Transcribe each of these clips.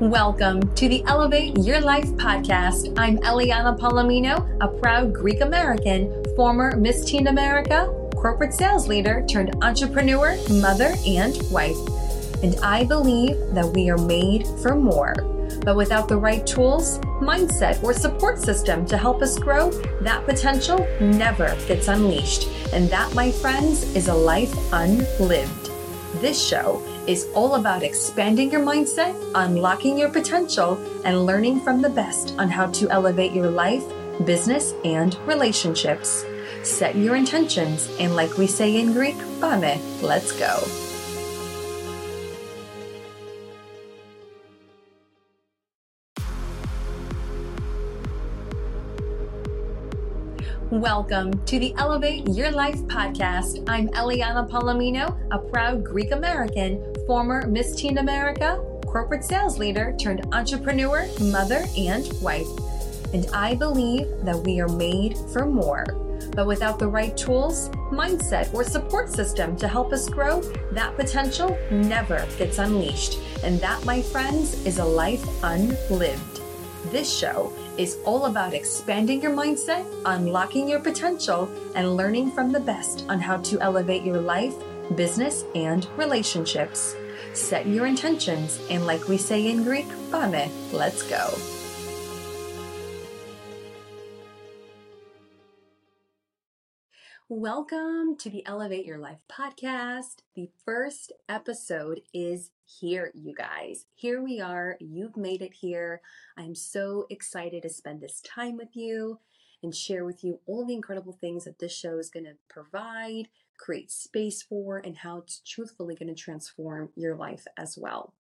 Welcome to the Elevate Your Life podcast. I'm Eliana Palomino, a proud Greek American, former Miss Teen America, corporate sales leader turned entrepreneur, mother, and wife. And I believe that we are made for more. But without the right tools, mindset, or support system to help us grow, that potential never gets unleashed. And that, my friends, is a life unlived. This show is all about expanding your mindset, unlocking your potential, and learning from the best on how to elevate your life, business, and relationships. Set your intentions, and like we say in Greek, Pame, let's go. Welcome to the Elevate Your Life podcast. I'm Eliana Palomino, a proud Greek American former Miss Teen America, corporate sales leader turned entrepreneur, mother, and wife. And I believe that we are made for more. But without the right tools, mindset, or support system to help us grow, that potential never gets unleashed. And that, my friends, is a life unlived. This show is all about expanding your mindset, unlocking your potential, and learning from the best on how to elevate your life, business, and relationships set your intentions, and like we say in Greek, pame, let's go. Welcome to the Elevate Your Life podcast. The first episode is here, you guys. Here we are. You've made it here. I'm so excited to spend this time with you and share with you all the incredible things that this show is going to provide create space for, and how it's truthfully going to transform your life as well.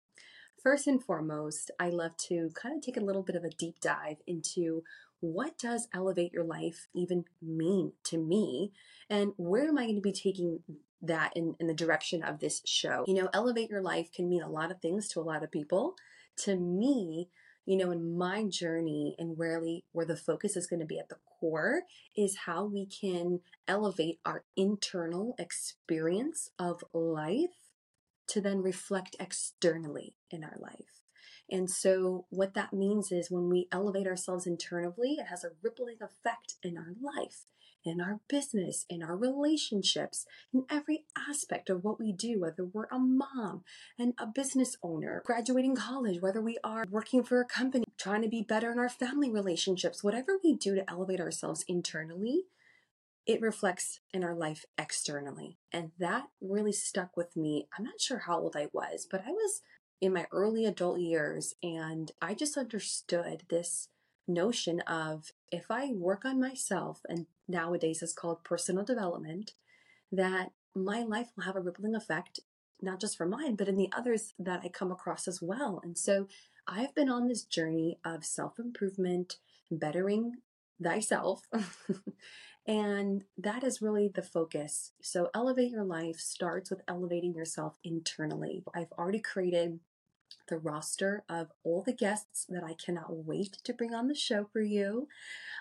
First and foremost, I love to kind of take a little bit of a deep dive into what does elevate your life even mean to me? And where am I going to be taking that in, in the direction of this show? You know, elevate your life can mean a lot of things to a lot of people. To me, you know, in my journey and really where the focus is going to be at the core is how we can elevate our internal experience of life to then reflect externally in our life. And so, what that means is when we elevate ourselves internally, it has a rippling effect in our life, in our business, in our relationships, in every aspect of what we do, whether we're a mom and a business owner, graduating college, whether we are working for a company, trying to be better in our family relationships, whatever we do to elevate ourselves internally, it reflects in our life externally. And that really stuck with me. I'm not sure how old I was, but I was in my early adult years. And I just understood this notion of if I work on myself, and nowadays it's called personal development, that my life will have a rippling effect, not just for mine, but in the others that I come across as well. And so I've been on this journey of self improvement, bettering thyself. and that is really the focus. So, elevate your life starts with elevating yourself internally. I've already created the roster of all the guests that I cannot wait to bring on the show for you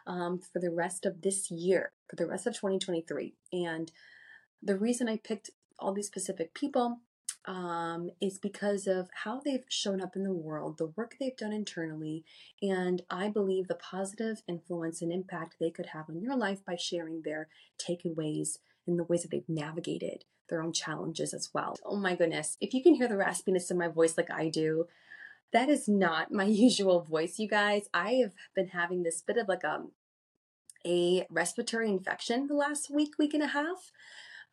um, for the rest of this year, for the rest of 2023. And the reason I picked all these specific people um, is because of how they've shown up in the world, the work they've done internally, and I believe the positive influence and impact they could have on your life by sharing their takeaways and the ways that they've navigated their own challenges as well. Oh my goodness, if you can hear the raspiness in my voice like I do, that is not my usual voice, you guys. I have been having this bit of like a, um, a respiratory infection the last week, week and a half.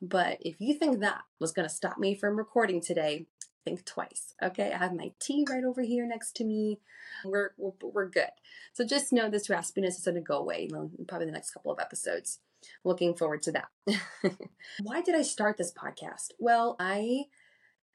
But if you think that was going to stop me from recording today, think twice. Okay, I have my tea right over here next to me. We're we're, we're good. So just know this raspiness is going to go away in probably the next couple of episodes. Looking forward to that. Why did I start this podcast? Well, I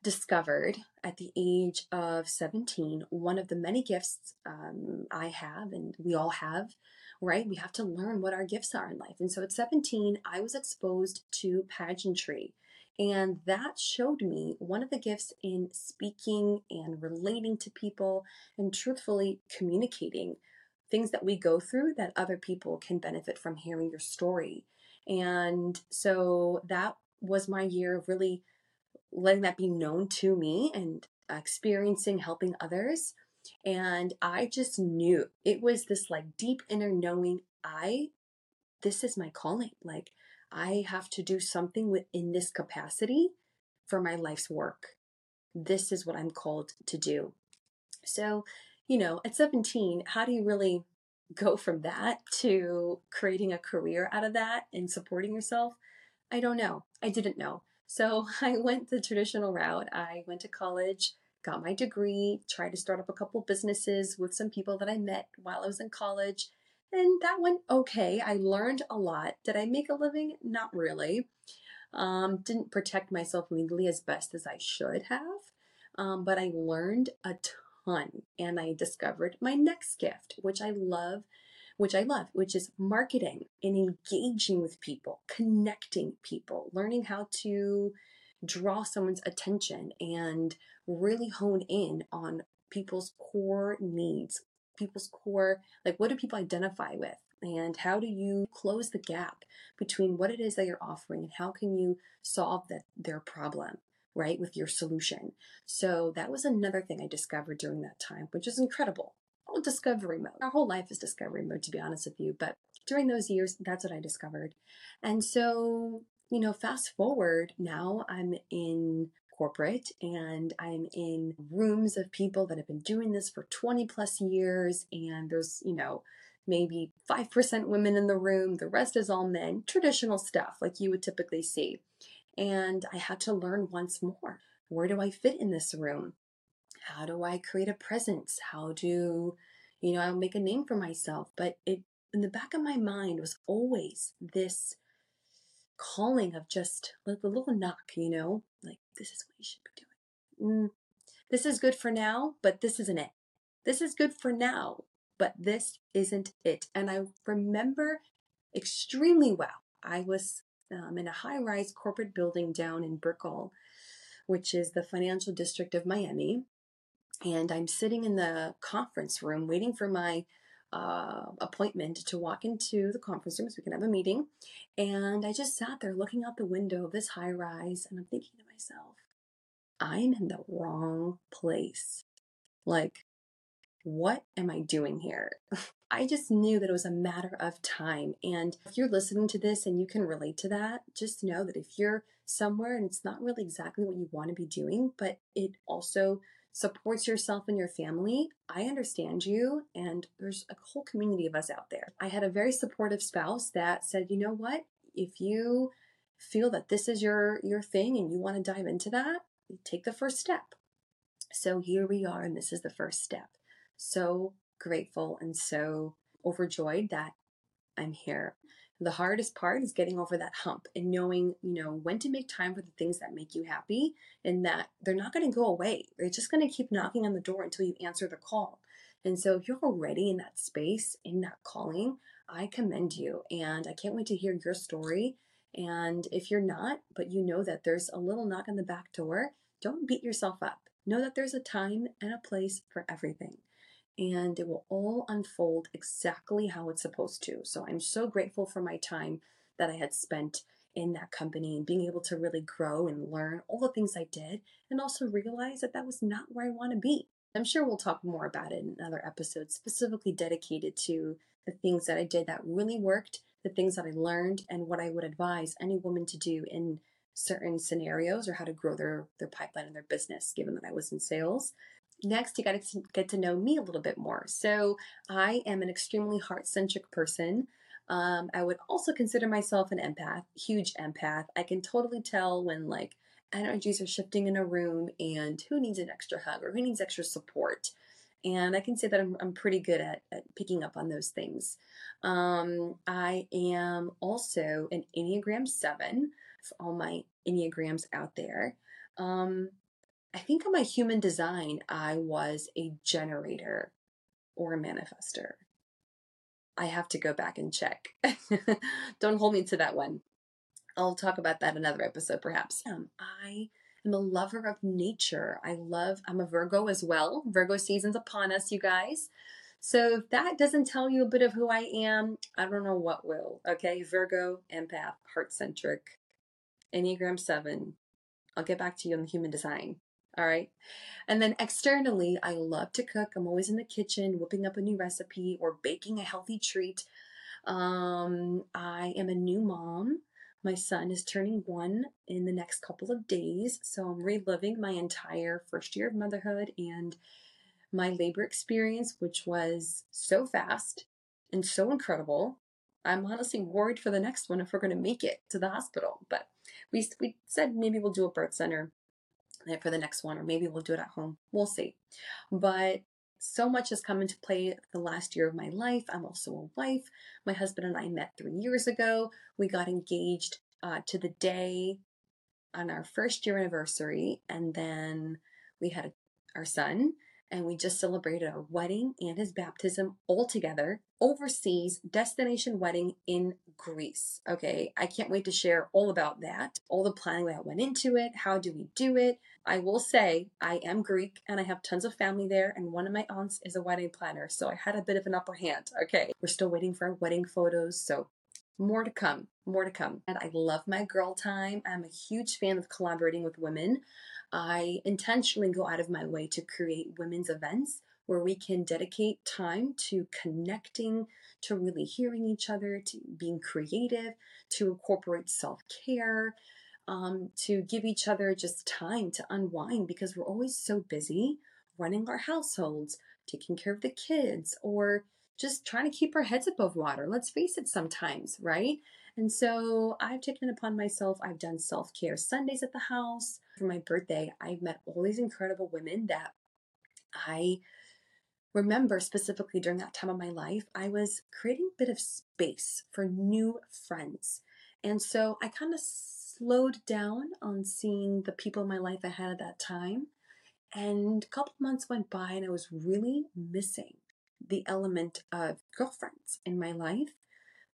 discovered at the age of 17 one of the many gifts um, I have and we all have, right? We have to learn what our gifts are in life. And so at 17, I was exposed to pageantry. And that showed me one of the gifts in speaking and relating to people and truthfully communicating things that we go through that other people can benefit from hearing your story. And so that was my year of really letting that be known to me and experiencing helping others. And I just knew it was this like deep inner knowing I, this is my calling. Like, I have to do something within this capacity for my life's work. This is what I'm called to do. So, you know, at 17, how do you really go from that to creating a career out of that and supporting yourself? I don't know. I didn't know. So I went the traditional route. I went to college, got my degree, tried to start up a couple businesses with some people that I met while I was in college. And that went okay. I learned a lot. Did I make a living? Not really. Um, didn't protect myself legally as best as I should have. Um, but I learned a ton and I discovered my next gift, which I love, which I love, which is marketing and engaging with people, connecting people, learning how to draw someone's attention and really hone in on people's core needs, people's core, like what do people identify with? And how do you close the gap between what it is that you're offering and how can you solve that, their problem? Right, with your solution. So that was another thing I discovered during that time, which is incredible. Oh, discovery mode. Our whole life is discovery mode, to be honest with you. But during those years, that's what I discovered. And so, you know, fast forward now, I'm in corporate and I'm in rooms of people that have been doing this for 20 plus years. And there's, you know, maybe 5% women in the room, the rest is all men, traditional stuff like you would typically see. And I had to learn once more where do I fit in this room? How do I create a presence? How do, you know, I'll make a name for myself? But it, in the back of my mind, was always this calling of just like a little knock, you know, like this is what you should be doing. Mm, this is good for now, but this isn't it. This is good for now, but this isn't it. And I remember extremely well. I was um, in a high rise corporate building down in Brickell, which is the financial district of Miami. And I'm sitting in the conference room waiting for my uh, appointment to walk into the conference room so we can have a meeting. And I just sat there looking out the window of this high rise and I'm thinking to myself, I'm in the wrong place. Like, what am I doing here? I just knew that it was a matter of time. And if you're listening to this and you can relate to that, just know that if you're somewhere and it's not really exactly what you want to be doing, but it also supports yourself and your family, I understand you. And there's a whole community of us out there. I had a very supportive spouse that said, you know what? If you feel that this is your your thing and you want to dive into that, take the first step. So here we are, and this is the first step so grateful and so overjoyed that I'm here. The hardest part is getting over that hump and knowing, you know, when to make time for the things that make you happy and that they're not going to go away. They're just going to keep knocking on the door until you answer the call. And so if you're already in that space, in that calling, I commend you and I can't wait to hear your story. And if you're not, but you know that there's a little knock on the back door, don't beat yourself up. Know that there's a time and a place for everything and it will all unfold exactly how it's supposed to. So I'm so grateful for my time that I had spent in that company and being able to really grow and learn all the things I did and also realize that that was not where I want to be. I'm sure we'll talk more about it in another episode specifically dedicated to the things that I did that really worked, the things that I learned, and what I would advise any woman to do in certain scenarios or how to grow their, their pipeline and their business, given that I was in sales. Next, you got to get to know me a little bit more. So, I am an extremely heart centric person. Um, I would also consider myself an empath, huge empath. I can totally tell when like energies are shifting in a room and who needs an extra hug or who needs extra support. And I can say that I'm, I'm pretty good at, at picking up on those things. Um, I am also an Enneagram 7 for all my Enneagrams out there. Um, I think on my human design, I was a generator or a manifester. I have to go back and check. Don't hold me to that one. I'll talk about that another episode, perhaps. Um, I am a lover of nature. I love, I'm a Virgo as well. Virgo season's upon us, you guys. So if that doesn't tell you a bit of who I am, I don't know what will. Okay, Virgo, empath, heart centric, Enneagram 7. I'll get back to you on the human design. All right. And then externally, I love to cook. I'm always in the kitchen whipping up a new recipe or baking a healthy treat. Um, I am a new mom. My son is turning one in the next couple of days. So I'm reliving my entire first year of motherhood and my labor experience, which was so fast and so incredible. I'm honestly worried for the next one if we're going to make it to the hospital. But we, we said maybe we'll do a birth center for the next one, or maybe we'll do it at home. We'll see. But so much has come into play the last year of my life. I'm also a wife. My husband and I met three years ago. We got engaged uh, to the day on our first year anniversary, and then we had our son and we just celebrated our wedding and his baptism all together overseas destination wedding in Greece. Okay, I can't wait to share all about that, all the planning that went into it. How do we do it? I will say I am Greek and I have tons of family there, and one of my aunts is a wedding planner, so I had a bit of an upper hand. Okay, we're still waiting for our wedding photos, so more to come, more to come. And I love my girl time. I'm a huge fan of collaborating with women. I intentionally go out of my way to create women's events where we can dedicate time to connecting, to really hearing each other, to being creative, to incorporate self care, um, to give each other just time to unwind because we're always so busy running our households, taking care of the kids, or just trying to keep our heads above water. Let's face it, sometimes, right? And so I've taken it upon myself. I've done self care Sundays at the house. For my birthday, I've met all these incredible women that I remember specifically during that time of my life, I was creating a bit of space for new friends. And so I kind of slowed down on seeing the people in my life I had at that time. And a couple months went by, and I was really missing the element of girlfriends in my life.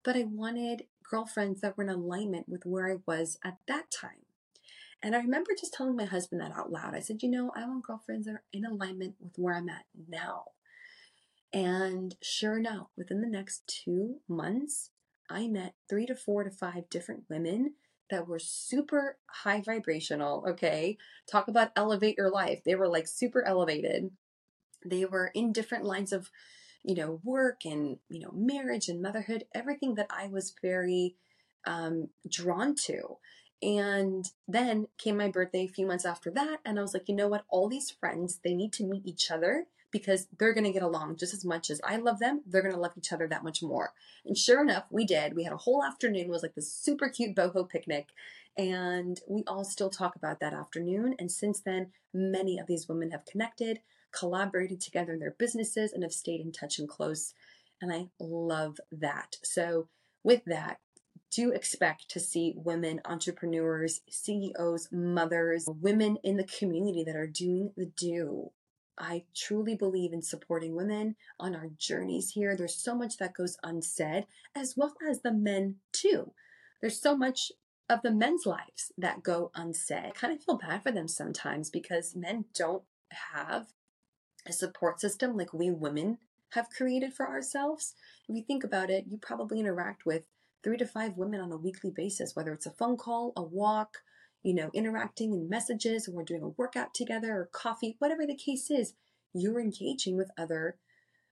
But I wanted girlfriends that were in alignment with where I was at that time. And I remember just telling my husband that out loud. I said, you know, I want girlfriends that are in alignment with where I'm at now. And sure enough, within the next two months, I met three to four to five different women that were super high vibrational. Okay. Talk about elevate your life. They were like super elevated. They were in different lines of you know, work and, you know, marriage and motherhood, everything that I was very um, drawn to. And then came my birthday a few months after that, and I was like, you know what? All these friends, they need to meet each other because they're going to get along just as much as I love them. They're going to love each other that much more. And sure enough, we did. We had a whole afternoon. It was like this super cute boho picnic. And we all still talk about that afternoon. And since then, many of these women have connected collaborated together in their businesses and have stayed in touch and close. And I love that. So, with that, do expect to see women entrepreneurs, CEOs, mothers, women in the community that are doing the do. I truly believe in supporting women on our journeys here. There's so much that goes unsaid, as well as the men, too. There's so much of the men's lives that go unsaid. I kind of feel bad for them sometimes because men don't have a support system like we women have created for ourselves. If you think about it, you probably interact with three to five women on a weekly basis, whether it's a phone call, a walk, you know, interacting in messages, or doing a workout together, or coffee, whatever the case is, you're engaging with other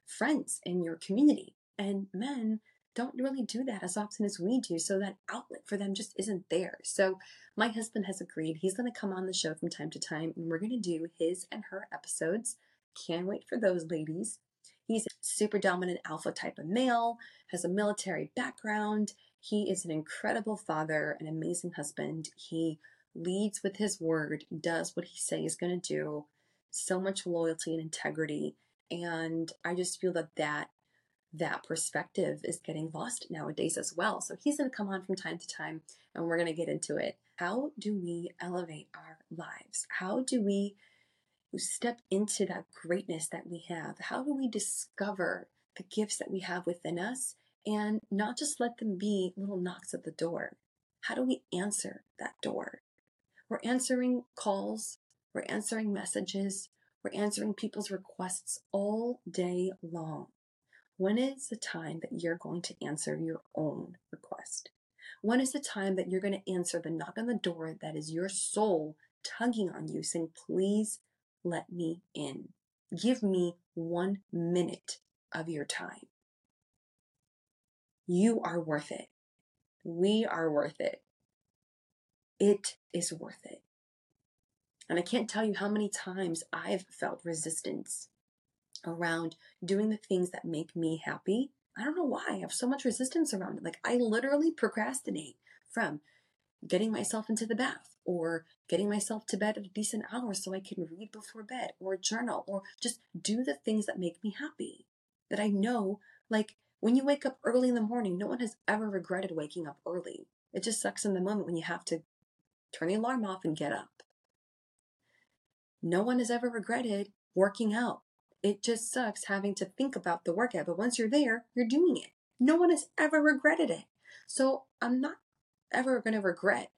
friends in your community. And men don't really do that as often as we do. So that outlet for them just isn't there. So my husband has agreed he's going to come on the show from time to time and we're going to do his and her episodes can't wait for those ladies. He's a super dominant alpha type of male, has a military background. He is an incredible father, an amazing husband. He leads with his word, does what he says he's going to do. So much loyalty and integrity. And I just feel that that that perspective is getting lost nowadays as well. So he's going to come on from time to time and we're going to get into it. How do we elevate our lives? How do we step into that greatness that we have? How do we discover the gifts that we have within us and not just let them be little knocks at the door? How do we answer that door? We're answering calls, we're answering messages, we're answering people's requests all day long. When is the time that you're going to answer your own request? When is the time that you're going to answer the knock on the door that is your soul tugging on you, saying, Please let me in. Give me one minute of your time. You are worth it. We are worth it. It is worth it. And I can't tell you how many times I've felt resistance around doing the things that make me happy. I don't know why. I have so much resistance around it. Like, I literally procrastinate from getting myself into the bath or getting myself to bed at a decent hour so I can read before bed or journal or just do the things that make me happy. That I know, like, when you wake up early in the morning, no one has ever regretted waking up early. It just sucks in the moment when you have to turn the alarm off and get up. No one has ever regretted working out. It just sucks having to think about the workout, but once you're there, you're doing it. No one has ever regretted it. So I'm not ever going to regret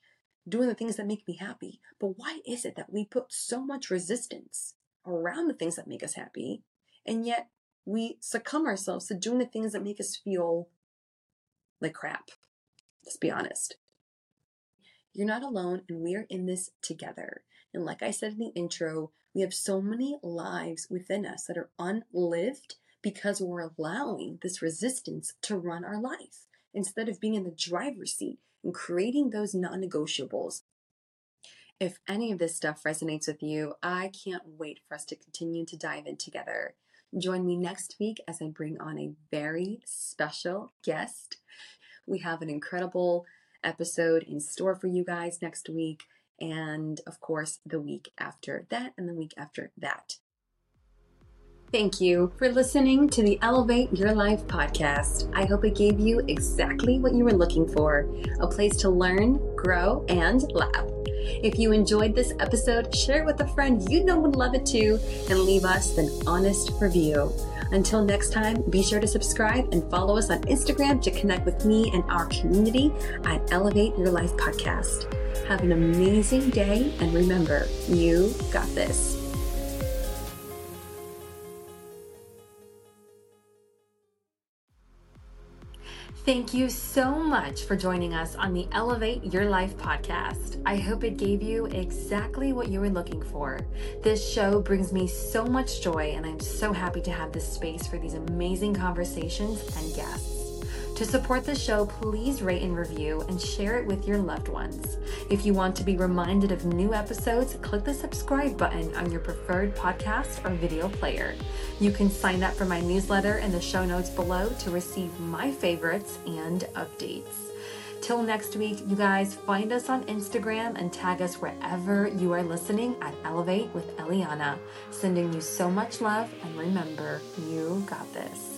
doing the things that make me happy. But why is it that we put so much resistance around the things that make us happy, and yet we succumb ourselves to doing the things that make us feel like crap? Let's be honest. You're not alone, and we are in this together. And like I said in the intro, we have so many lives within us that are unlived because we're allowing this resistance to run our life instead of being in the driver's seat and creating those non negotiables. If any of this stuff resonates with you, I can't wait for us to continue to dive in together. Join me next week as I bring on a very special guest. We have an incredible episode in store for you guys next week and of course the week after that and the week after that. Thank you for listening to the Elevate Your Life podcast. I hope it gave you exactly what you were looking for a place to learn, grow, and laugh. If you enjoyed this episode, share it with a friend you know would love it too, and leave us an honest review. Until next time, be sure to subscribe and follow us on Instagram to connect with me and our community at Elevate Your Life Podcast. Have an amazing day, and remember, you got this. Thank you so much for joining us on the Elevate Your Life podcast. I hope it gave you exactly what you were looking for. This show brings me so much joy, and I'm so happy to have this space for these amazing conversations and guests. To support the show, please rate and review and share it with your loved ones. If you want to be reminded of new episodes, click the subscribe button on your preferred podcast or video player. You can sign up for my newsletter in the show notes below to receive my favorites and updates. Till next week, you guys find us on Instagram and tag us wherever you are listening at Elevate with Eliana. Sending you so much love and remember, you got this.